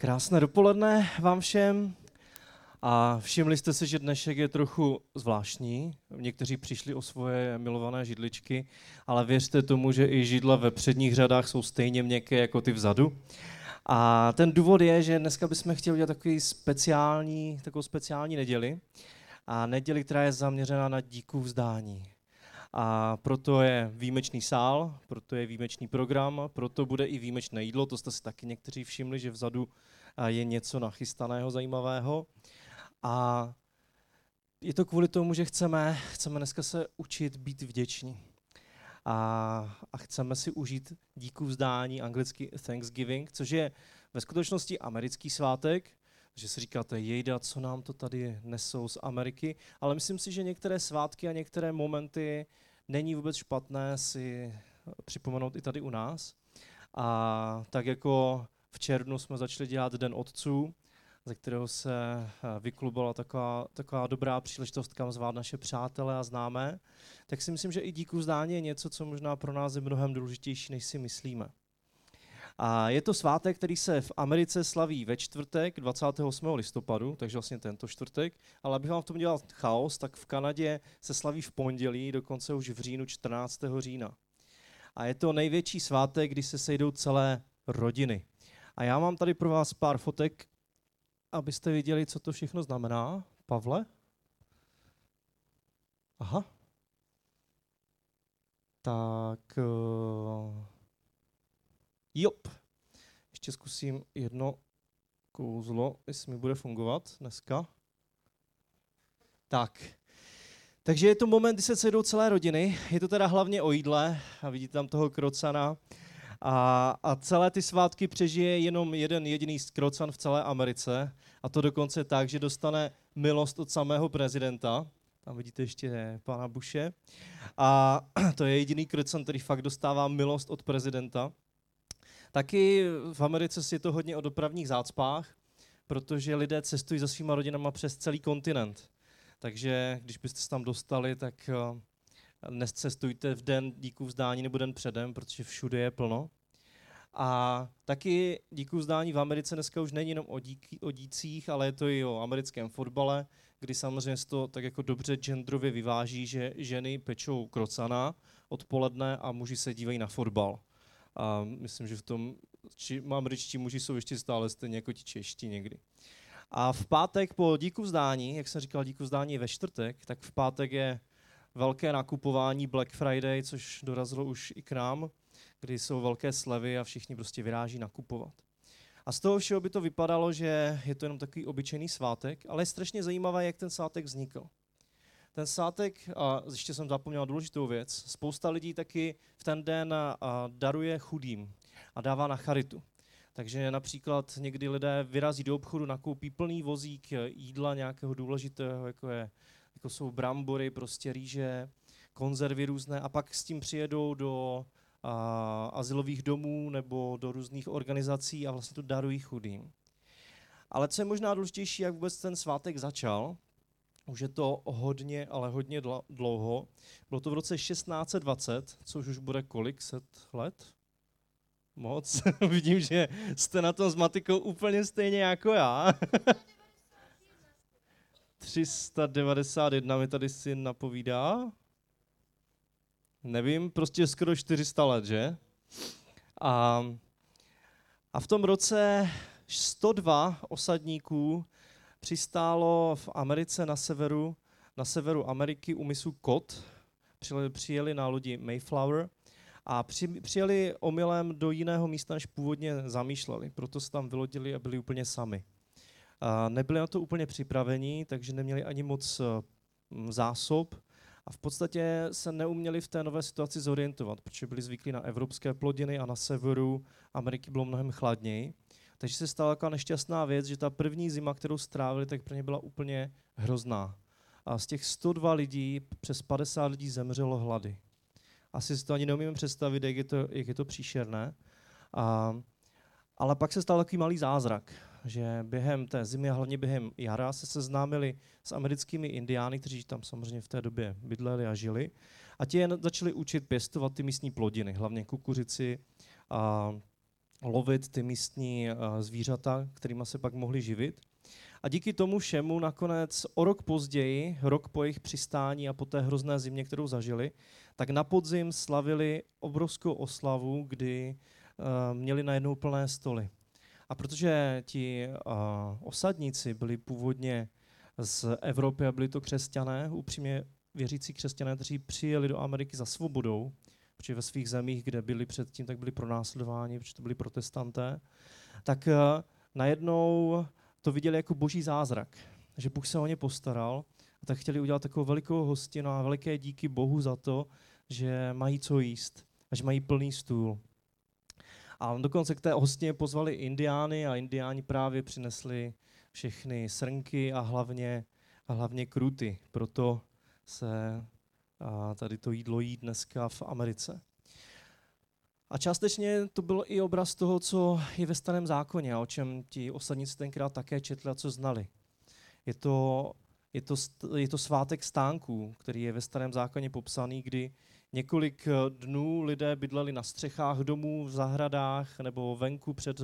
Krásné dopoledne vám všem. A všimli jste si, že dnešek je trochu zvláštní. Někteří přišli o svoje milované židličky, ale věřte tomu, že i židla ve předních řadách jsou stejně měkké jako ty vzadu. A ten důvod je, že dneska bychom chtěli udělat takový speciální, takovou speciální neděli. A neděli, která je zaměřena na díku vzdání. A proto je výjimečný sál, proto je výjimečný program, proto bude i výjimečné jídlo. To jste si taky někteří všimli, že vzadu je něco nachystaného zajímavého. A je to kvůli tomu, že chceme, chceme dneska se učit být vděční. A, a chceme si užít díku vzdání, anglicky Thanksgiving, což je ve skutečnosti americký svátek, že si říkáte, jejda, co nám to tady nesou z Ameriky, ale myslím si, že některé svátky a některé momenty není vůbec špatné si připomenout i tady u nás. A tak jako v červnu jsme začali dělat Den otců, ze kterého se eh, vyklubala taková, taková dobrá příležitost, kam zvát naše přátelé a známé, tak si myslím, že i díku zdání je něco, co možná pro nás je mnohem důležitější, než si myslíme. A je to svátek, který se v Americe slaví ve čtvrtek 28. listopadu, takže vlastně tento čtvrtek, ale abych vám v tom dělal chaos, tak v Kanadě se slaví v pondělí, dokonce už v říjnu 14. října. A je to největší svátek, kdy se sejdou celé rodiny. A já mám tady pro vás pár fotek, abyste viděli, co to všechno znamená. Pavle? Aha. Tak... Uh... Jop. Ještě zkusím jedno kouzlo, jestli mi bude fungovat dneska. Tak. Takže je to moment, kdy se sejdou celé rodiny. Je to teda hlavně o jídle a vidíte tam toho krocana. A, a celé ty svátky přežije jenom jeden jediný skrocan v celé Americe. A to dokonce tak, že dostane milost od samého prezidenta. Tam vidíte ještě pana Bushe. A to je jediný krocan, který fakt dostává milost od prezidenta. Taky v Americe je to hodně o dopravních zácpách, protože lidé cestují za svýma rodinama přes celý kontinent. Takže když byste se tam dostali, tak eh, nescestujte v den díku vzdání nebo den předem, protože všude je plno. A taky díku vzdání v Americe dneska už není jenom o, díky, o dících, ale je to i o americkém fotbale, kdy samozřejmě se to tak jako dobře genderově vyváží, že ženy pečou krocana odpoledne a muži se dívají na fotbal. A myslím, že v tom či, američtí muži jsou ještě stále stejně jako ti čeští někdy. A v pátek po díku vzdání, jak jsem říkal, díku vzdání je ve čtvrtek, tak v pátek je velké nakupování Black Friday, což dorazilo už i k nám, kdy jsou velké slevy a všichni prostě vyráží nakupovat. A z toho všeho by to vypadalo, že je to jenom takový obyčejný svátek, ale je strašně zajímavé, jak ten svátek vznikl. Ten svátek, a ještě jsem zapomněl důležitou věc, spousta lidí taky v ten den daruje chudým a dává na charitu. Takže například někdy lidé vyrazí do obchodu, nakoupí plný vozík jídla nějakého důležitého, jako, je, jako jsou brambory, prostě rýže, konzervy různé a pak s tím přijedou do a, azylových domů nebo do různých organizací a vlastně to darují chudým. Ale co je možná důležitější, jak vůbec ten svátek začal, už je to hodně, ale hodně dlouho. Bylo to v roce 1620, což už bude kolik set let? Moc. Vidím, že jste na tom s matikou úplně stejně jako já. 391 mi tady si napovídá. Nevím, prostě skoro 400 let, že? A, a v tom roce 102 osadníků přistálo v Americe na severu, na severu Ameriky u misu Kot. Přijeli, na lodi Mayflower a při, přijeli omylem do jiného místa, než původně zamýšleli. Proto se tam vylodili a byli úplně sami. A nebyli na to úplně připraveni, takže neměli ani moc zásob a v podstatě se neuměli v té nové situaci zorientovat, protože byli zvyklí na evropské plodiny a na severu Ameriky bylo mnohem chladněji. Takže se stala taková nešťastná věc, že ta první zima, kterou strávili, tak pro ně byla úplně hrozná. A z těch 102 lidí přes 50 lidí zemřelo hlady. Asi si to ani neumíme představit, jak je to, jak je to příšerné. A, ale pak se stal takový malý zázrak, že během té zimy a hlavně během jara se seznámili s americkými indiány, kteří tam samozřejmě v té době bydleli a žili. A ti je začali učit pěstovat ty místní plodiny, hlavně kukuřici a lovit ty místní zvířata, kterými se pak mohli živit. A díky tomu všemu nakonec o rok později, rok po jejich přistání a po té hrozné zimě, kterou zažili, tak na podzim slavili obrovskou oslavu, kdy uh, měli najednou plné stoly. A protože ti uh, osadníci byli původně z Evropy a byli to křesťané, upřímně věřící křesťané, kteří přijeli do Ameriky za svobodou, protože ve svých zemích, kde byli předtím, tak byli pronásledováni, protože to byli protestanté, tak uh, najednou to viděli jako boží zázrak, že Bůh se o ně postaral a tak chtěli udělat takovou velikou hostinu a veliké díky Bohu za to, že mají co jíst a že mají plný stůl. A dokonce k té hostině pozvali indiány a indiáni právě přinesli všechny srnky a hlavně, a hlavně kruty. Proto se a tady to jídlo jí dneska v Americe. A částečně to byl i obraz toho, co je ve starém zákoně a o čem ti osadníci tenkrát také četli a co znali. Je to, je to, je to svátek stánků, který je ve starém zákoně popsaný, kdy několik eh, dnů lidé bydleli na střechách domů, v zahradách nebo venku před,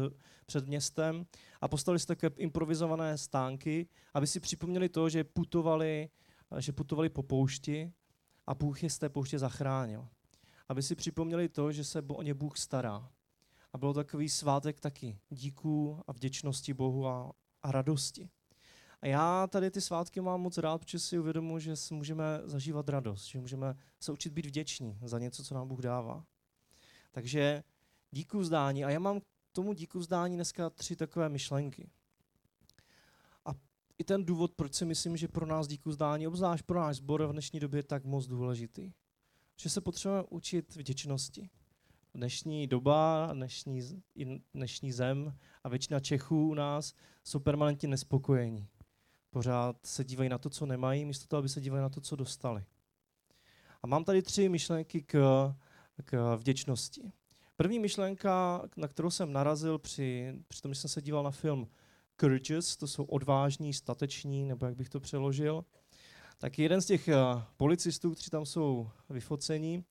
před městem a postavili si také improvizované stánky, aby si připomněli to, že putovali, že putovali po poušti a Bůh je z té pouště zachránil aby si připomněli to, že se o ně Bůh stará. A byl takový svátek taky díků a vděčnosti Bohu a, a radosti. A já tady ty svátky mám moc rád, protože si uvědomuji, že si můžeme zažívat radost, že můžeme se učit být vděční za něco, co nám Bůh dává. Takže díku vzdání. A já mám k tomu díku vzdání dneska tři takové myšlenky. I ten důvod, proč si myslím, že pro nás díku vzdání, obzvlášť pro náš sbor v dnešní době je tak moc důležitý že se potřebujeme učit vděčnosti. Dnešní doba, dnešní, dnešní zem a většina Čechů u nás jsou permanentně nespokojení. Pořád se dívají na to, co nemají, místo toho, aby se dívali na to, co dostali. A mám tady tři myšlenky k, k vděčnosti. První myšlenka, na kterou jsem narazil při, při tom, když jsem se díval na film Courageous, to jsou odvážní, stateční, nebo jak bych to přeložil, tak jeden z těch eh, policistů, kteří tam jsou vyfocení,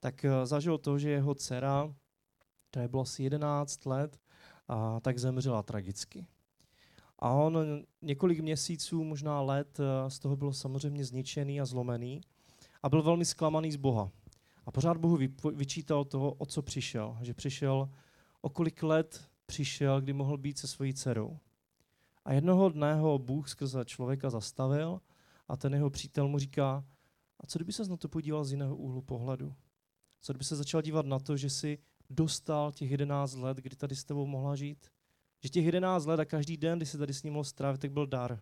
tak eh, zažil to, že jeho dcera, to bylo asi 11 let, a tak zemřela tragicky. A on několik měsíců, možná let, eh, z toho byl samozřejmě zničený a zlomený a byl velmi zklamaný z Boha. A pořád Bohu vyčítal toho, o co přišel. Že přišel, o kolik let přišel, kdy mohl být se svojí dcerou. A jednoho dne ho Bůh skrze člověka zastavil a ten jeho přítel mu říká, a co kdyby se na to podíval z jiného úhlu pohledu? Co kdyby se začal dívat na to, že si dostal těch 11 let, kdy tady s tebou mohla žít? Že těch 11 let a každý den, kdy se tady s ním mohl strávit, tak byl dar.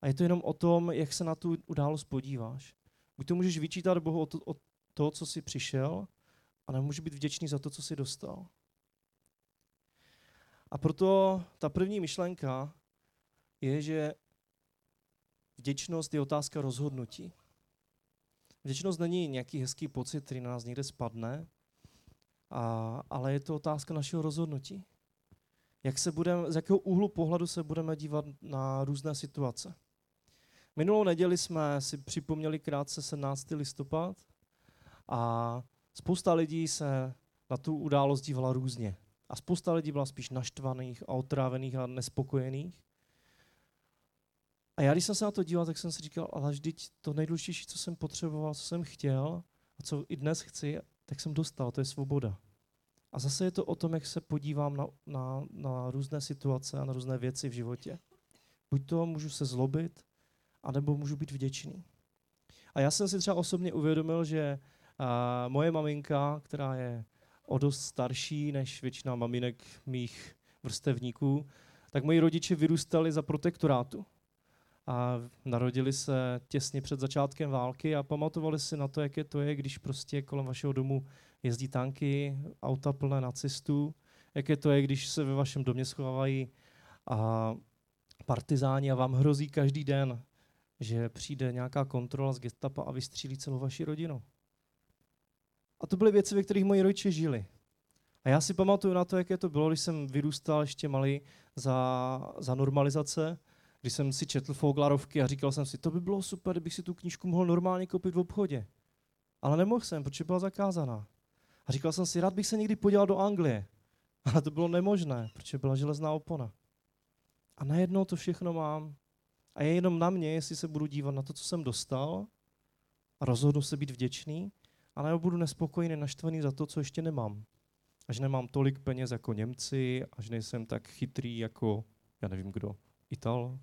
A je to jenom o tom, jak se na tu událost podíváš. Buď to můžeš vyčítat Bohu o to, o to co jsi přišel, a nemůže být vděčný za to, co jsi dostal. A proto ta první myšlenka je, že Vděčnost je otázka rozhodnutí. Vděčnost není nějaký hezký pocit, který na nás někde spadne, a, ale je to otázka našeho rozhodnutí. Jak se budeme, z jakého úhlu pohledu se budeme dívat na různé situace. Minulou neděli jsme si připomněli krátce 17. listopad a spousta lidí se na tu událost dívala různě. A spousta lidí byla spíš naštvaných a otrávených a nespokojených. A já, když jsem se na to díval, tak jsem si říkal, ale vždyť to nejdůležitější, co jsem potřeboval, co jsem chtěl a co i dnes chci, tak jsem dostal, to je svoboda. A zase je to o tom, jak se podívám na, na, na různé situace a na různé věci v životě. Buď to můžu se zlobit, anebo můžu být vděčný. A já jsem si třeba osobně uvědomil, že a, moje maminka, která je o dost starší než většina maminek mých vrstevníků, tak moji rodiče vyrůstali za protektorátu a narodili se těsně před začátkem války a pamatovali si na to, jaké to je, když prostě kolem vašeho domu jezdí tanky, auta plné nacistů, jaké to je, když se ve vašem domě schovávají a partizáni a vám hrozí každý den, že přijde nějaká kontrola z gestapa a vystřílí celou vaši rodinu. A to byly věci, ve kterých moji rodiče žili. A já si pamatuju na to, jaké to bylo, když jsem vyrůstal ještě malý za, za normalizace když jsem si četl Foglarovky a říkal jsem si, to by bylo super, kdybych si tu knížku mohl normálně koupit v obchodě. Ale nemohl jsem, protože byla zakázaná. A říkal jsem si, rád bych se někdy podíval do Anglie. Ale to bylo nemožné, protože byla železná opona. A najednou to všechno mám. A je jenom na mě, jestli se budu dívat na to, co jsem dostal a rozhodnu se být vděčný, a nebo budu nespokojený, naštvaný za to, co ještě nemám. A že nemám tolik peněz jako Němci, a že nejsem tak chytrý jako, já nevím kdo, Ital.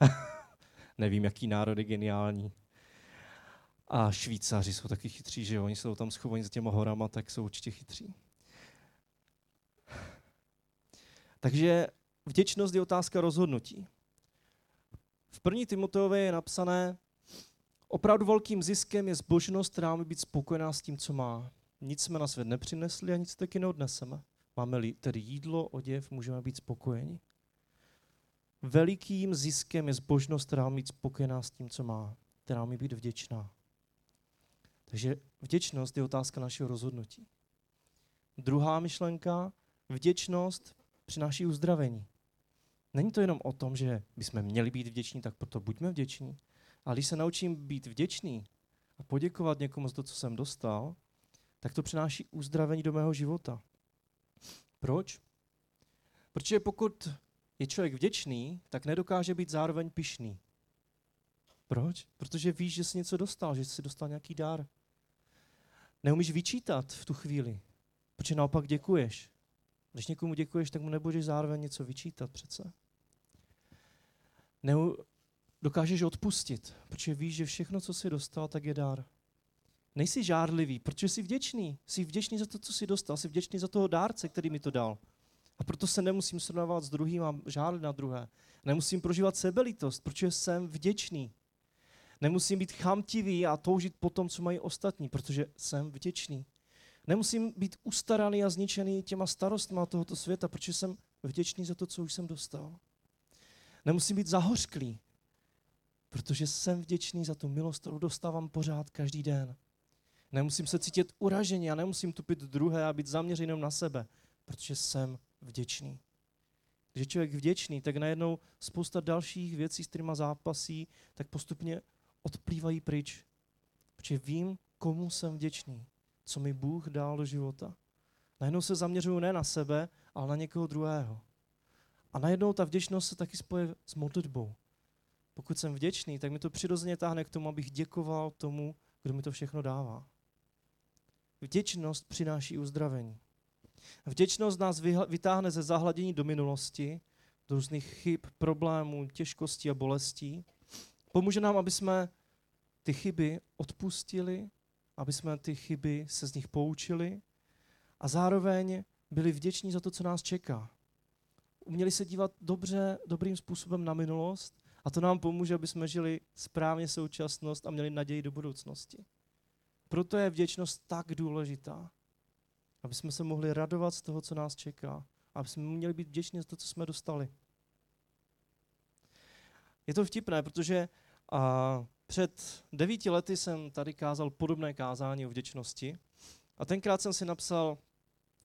nevím, jaký národ je geniální. A Švýcaři jsou taky chytří, že jo? Oni jsou tam schovaní za těma horama, tak jsou určitě chytří. Takže vděčnost je otázka rozhodnutí. V první Timoteové je napsané, opravdu velkým ziskem je zbožnost, která má být spokojená s tím, co má. Nic jsme na svět nepřinesli a nic taky neodneseme. Máme-li tedy jídlo, oděv, můžeme být spokojeni. Velikým ziskem je zbožnost, která má být spokojená s tím, co má, která má být vděčná. Takže vděčnost je otázka našeho rozhodnutí. Druhá myšlenka, vděčnost přináší uzdravení. Není to jenom o tom, že bychom měli být vděční, tak proto buďme vděční. Ale když se naučím být vděčný a poděkovat někomu za to, co jsem dostal, tak to přináší uzdravení do mého života. Proč? Protože pokud je člověk vděčný, tak nedokáže být zároveň pišný. Proč? Protože víš, že jsi něco dostal, že jsi dostal nějaký dár. Neumíš vyčítat v tu chvíli, protože naopak děkuješ. Když někomu děkuješ, tak mu nebudeš zároveň něco vyčítat přece. Neu, dokážeš odpustit, protože víš, že všechno, co jsi dostal, tak je dár. Nejsi žárlivý, protože jsi vděčný. Jsi vděčný za to, co jsi dostal. Jsi vděčný za toho dárce, který mi to dal. A proto se nemusím srovnávat s druhým a žádlit na druhé. Nemusím prožívat sebelitost, protože jsem vděčný. Nemusím být chamtivý a toužit po tom, co mají ostatní, protože jsem vděčný. Nemusím být ustaraný a zničený těma starostma tohoto světa, protože jsem vděčný za to, co už jsem dostal. Nemusím být zahořklý, protože jsem vděčný za tu milost, kterou dostávám pořád každý den. Nemusím se cítit uražený a nemusím tupit druhé a být zaměřený jenom na sebe, protože jsem vděčný. Když je člověk vděčný, tak najednou spousta dalších věcí, s kterými zápasí, tak postupně odplývají pryč. Protože vím, komu jsem vděčný, co mi Bůh dal do života. Najednou se zaměřuju ne na sebe, ale na někoho druhého. A najednou ta vděčnost se taky spoje s modlitbou. Pokud jsem vděčný, tak mi to přirozeně táhne k tomu, abych děkoval tomu, kdo mi to všechno dává. Vděčnost přináší uzdravení. Vděčnost nás vytáhne ze zahladění do minulosti, do různých chyb, problémů, těžkostí a bolestí. Pomůže nám, aby jsme ty chyby odpustili, aby jsme ty chyby se z nich poučili a zároveň byli vděční za to, co nás čeká. Uměli se dívat dobře, dobrým způsobem na minulost a to nám pomůže, aby jsme žili správně současnost a měli naději do budoucnosti. Proto je vděčnost tak důležitá, aby jsme se mohli radovat z toho, co nás čeká, aby jsme měli být vděční za to, co jsme dostali. Je to vtipné, protože a, před devíti lety jsem tady kázal podobné kázání o vděčnosti a tenkrát jsem si napsal,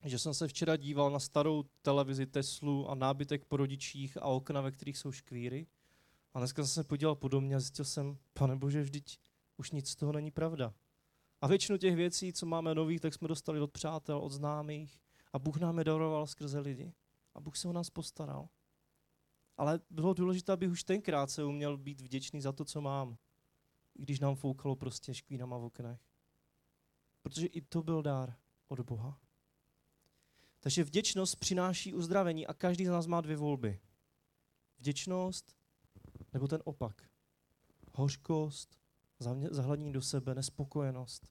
že jsem se včera díval na starou televizi Teslu a nábytek po rodičích a okna, ve kterých jsou škvíry. A dneska jsem se podíval podobně a zjistil jsem, pane bože, vždyť už nic z toho není pravda. A většinu těch věcí, co máme nových, tak jsme dostali od přátel, od známých. A Bůh nám je daroval skrze lidi. A Bůh se o nás postaral. Ale bylo důležité, abych už tenkrát se uměl být vděčný za to, co mám. I když nám foukalo prostě škvínama v oknech. Protože i to byl dár od Boha. Takže vděčnost přináší uzdravení a každý z nás má dvě volby. Vděčnost nebo ten opak. Hořkost, zahladění do sebe, nespokojenost.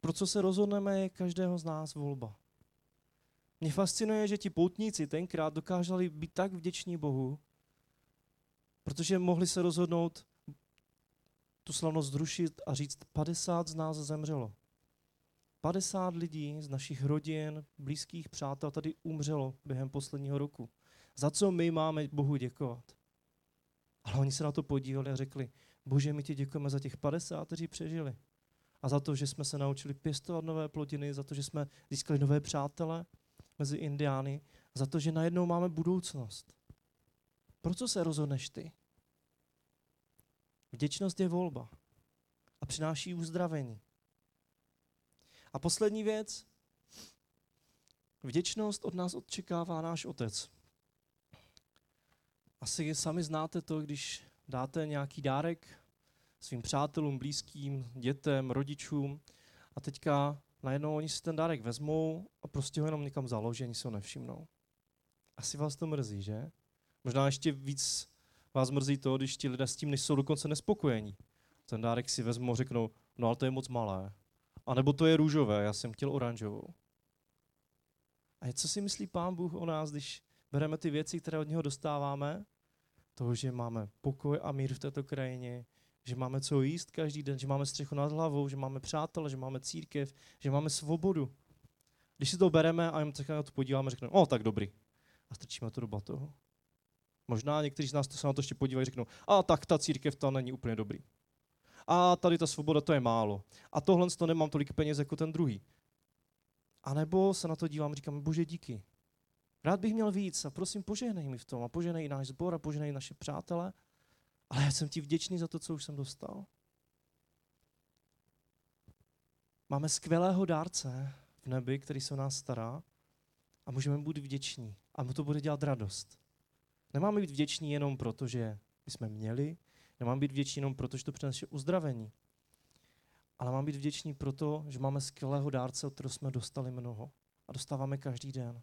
Pro co se rozhodneme, je každého z nás volba. Mě fascinuje, že ti poutníci tenkrát dokázali být tak vděční Bohu, protože mohli se rozhodnout tu slavnost zrušit a říct, 50 z nás zemřelo. 50 lidí z našich rodin, blízkých přátel tady umřelo během posledního roku. Za co my máme Bohu děkovat? Ale oni se na to podívali a řekli, bože, my ti děkujeme za těch 50, kteří přežili. A za to, že jsme se naučili pěstovat nové plodiny, za to, že jsme získali nové přátele mezi indiány, za to, že najednou máme budoucnost. Pro co se rozhodneš ty? Vděčnost je volba a přináší uzdravení. A poslední věc. Vděčnost od nás očekává náš otec. Asi sami znáte to, když dáte nějaký dárek svým přátelům, blízkým, dětem, rodičům a teďka najednou oni si ten dárek vezmou a prostě ho jenom někam založí, ani se ho nevšimnou. Asi vás to mrzí, že? Možná ještě víc vás mrzí to, když ti lidé s tím nejsou dokonce nespokojení. Ten dárek si vezmou a řeknou, no ale to je moc malé. A nebo to je růžové, já jsem chtěl oranžovou. A co si myslí pán Bůh o nás, když bereme ty věci, které od něho dostáváme? To, že máme pokoj a mír v této krajině, že máme co jíst každý den, že máme střechu nad hlavou, že máme přátele, že máme církev, že máme svobodu. Když si to bereme a jen na to podíváme, řekneme, o, tak dobrý. A strčíme to do batohu. Možná někteří z nás to se na to ještě podívají a řeknou, a tak ta církev to není úplně dobrý. A tady ta svoboda to je málo. A tohle to nemám tolik peněz jako ten druhý. A nebo se na to dívám a říkám, bože díky. Rád bych měl víc a prosím požehnej mi v tom a požehnej náš sbor a požehnej naše přátele. Ale já jsem ti vděčný za to, co už jsem dostal. Máme skvělého dárce v nebi, který se o nás stará a můžeme být vděční. A mu to bude dělat radost. Nemáme být vděční jenom proto, že jsme měli, nemáme být vděční jenom proto, že to přinese uzdravení, ale máme být vděční proto, že máme skvělého dárce, od kterého jsme dostali mnoho a dostáváme každý den.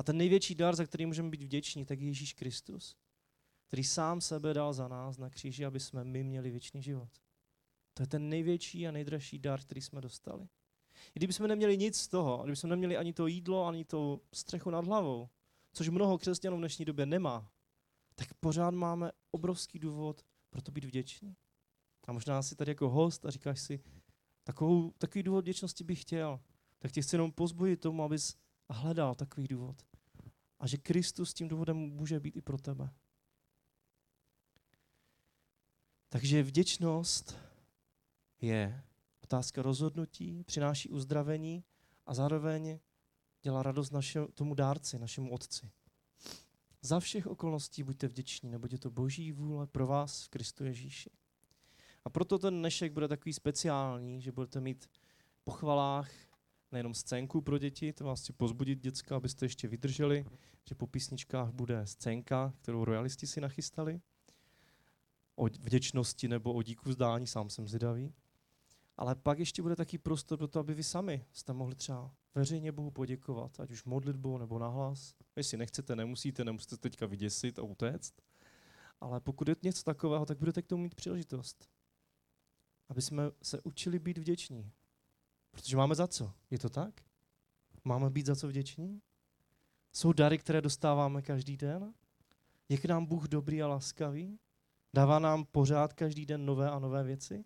A ten největší dar, za který můžeme být vděční, tak je Ježíš Kristus, který sám sebe dal za nás na kříži, aby jsme my měli věčný život. To je ten největší a nejdražší dar, který jsme dostali. Kdybychom neměli nic z toho, kdybychom neměli ani to jídlo, ani to střechu nad hlavou, což mnoho křesťanů v dnešní době nemá, tak pořád máme obrovský důvod pro to být vděční. A možná si tady jako host a říkáš si, takovou, takový důvod vděčnosti bych chtěl. Tak tě chci jenom pozbudit tomu, abys hledal takový důvod. A že Kristus tím důvodem může být i pro tebe. Takže vděčnost je otázka rozhodnutí, přináší uzdravení a zároveň dělá radost našemu, tomu dárci, našemu otci. Za všech okolností buďte vděční, nebo je to boží vůle pro vás v Kristu Ježíši. A proto ten dnešek bude takový speciální, že budete mít po chvalách nejenom scénku pro děti, to vás chci pozbudit děcka, abyste ještě vydrželi, že po písničkách bude scénka, kterou royalisti si nachystali, o vděčnosti nebo o díku vzdání, sám jsem zvědavý. Ale pak ještě bude taký prostor pro to, aby vy sami jste mohli třeba veřejně Bohu poděkovat, ať už modlitbou nebo nahlas. Jestli nechcete, nemusíte, nemusíte teďka vyděsit a utéct. Ale pokud je něco takového, tak budete k tomu mít příležitost. Aby jsme se učili být vděční. Protože máme za co. Je to tak? Máme být za co vděční? Jsou dary, které dostáváme každý den? Je k nám Bůh dobrý a laskavý? Dává nám pořád každý den nové a nové věci?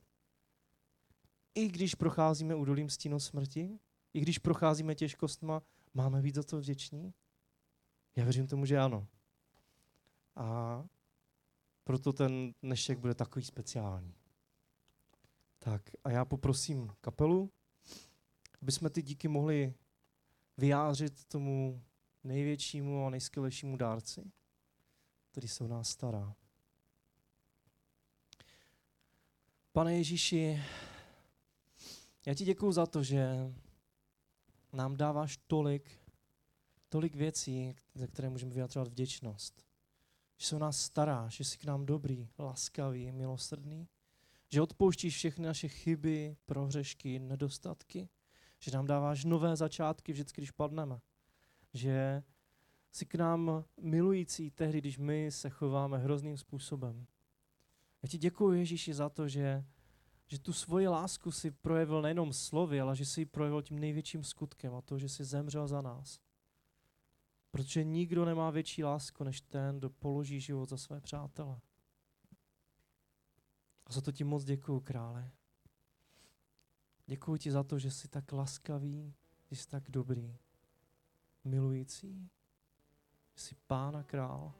I když procházíme údolím stínu smrti? I když procházíme těžkostma, máme být za to vděční? Já věřím tomu, že ano. A proto ten dnešek bude takový speciální. Tak a já poprosím kapelu, aby jsme ty díky mohli vyjádřit tomu největšímu a nejskvělejšímu dárci, který se o nás stará. Pane Ježíši, já ti děkuju za to, že nám dáváš tolik, tolik věcí, za které můžeme vyjadřovat vděčnost. Že se o nás staráš, že jsi k nám dobrý, laskavý, milosrdný. Že odpouštíš všechny naše chyby, prohřešky, nedostatky. Že nám dáváš nové začátky vždycky, když padneme. Že jsi k nám milující tehdy, když my se chováme hrozným způsobem. Já ti děkuji, Ježíši, za to, že že tu svoji lásku si projevil nejenom slovy, ale že si ji projevil tím největším skutkem a to, že si zemřel za nás. Protože nikdo nemá větší lásku, než ten, kdo položí život za své přátele. A za to ti moc děkuju, krále. Děkuji ti za to, že jsi tak laskavý, že jsi tak dobrý, milující, že jsi pán a král.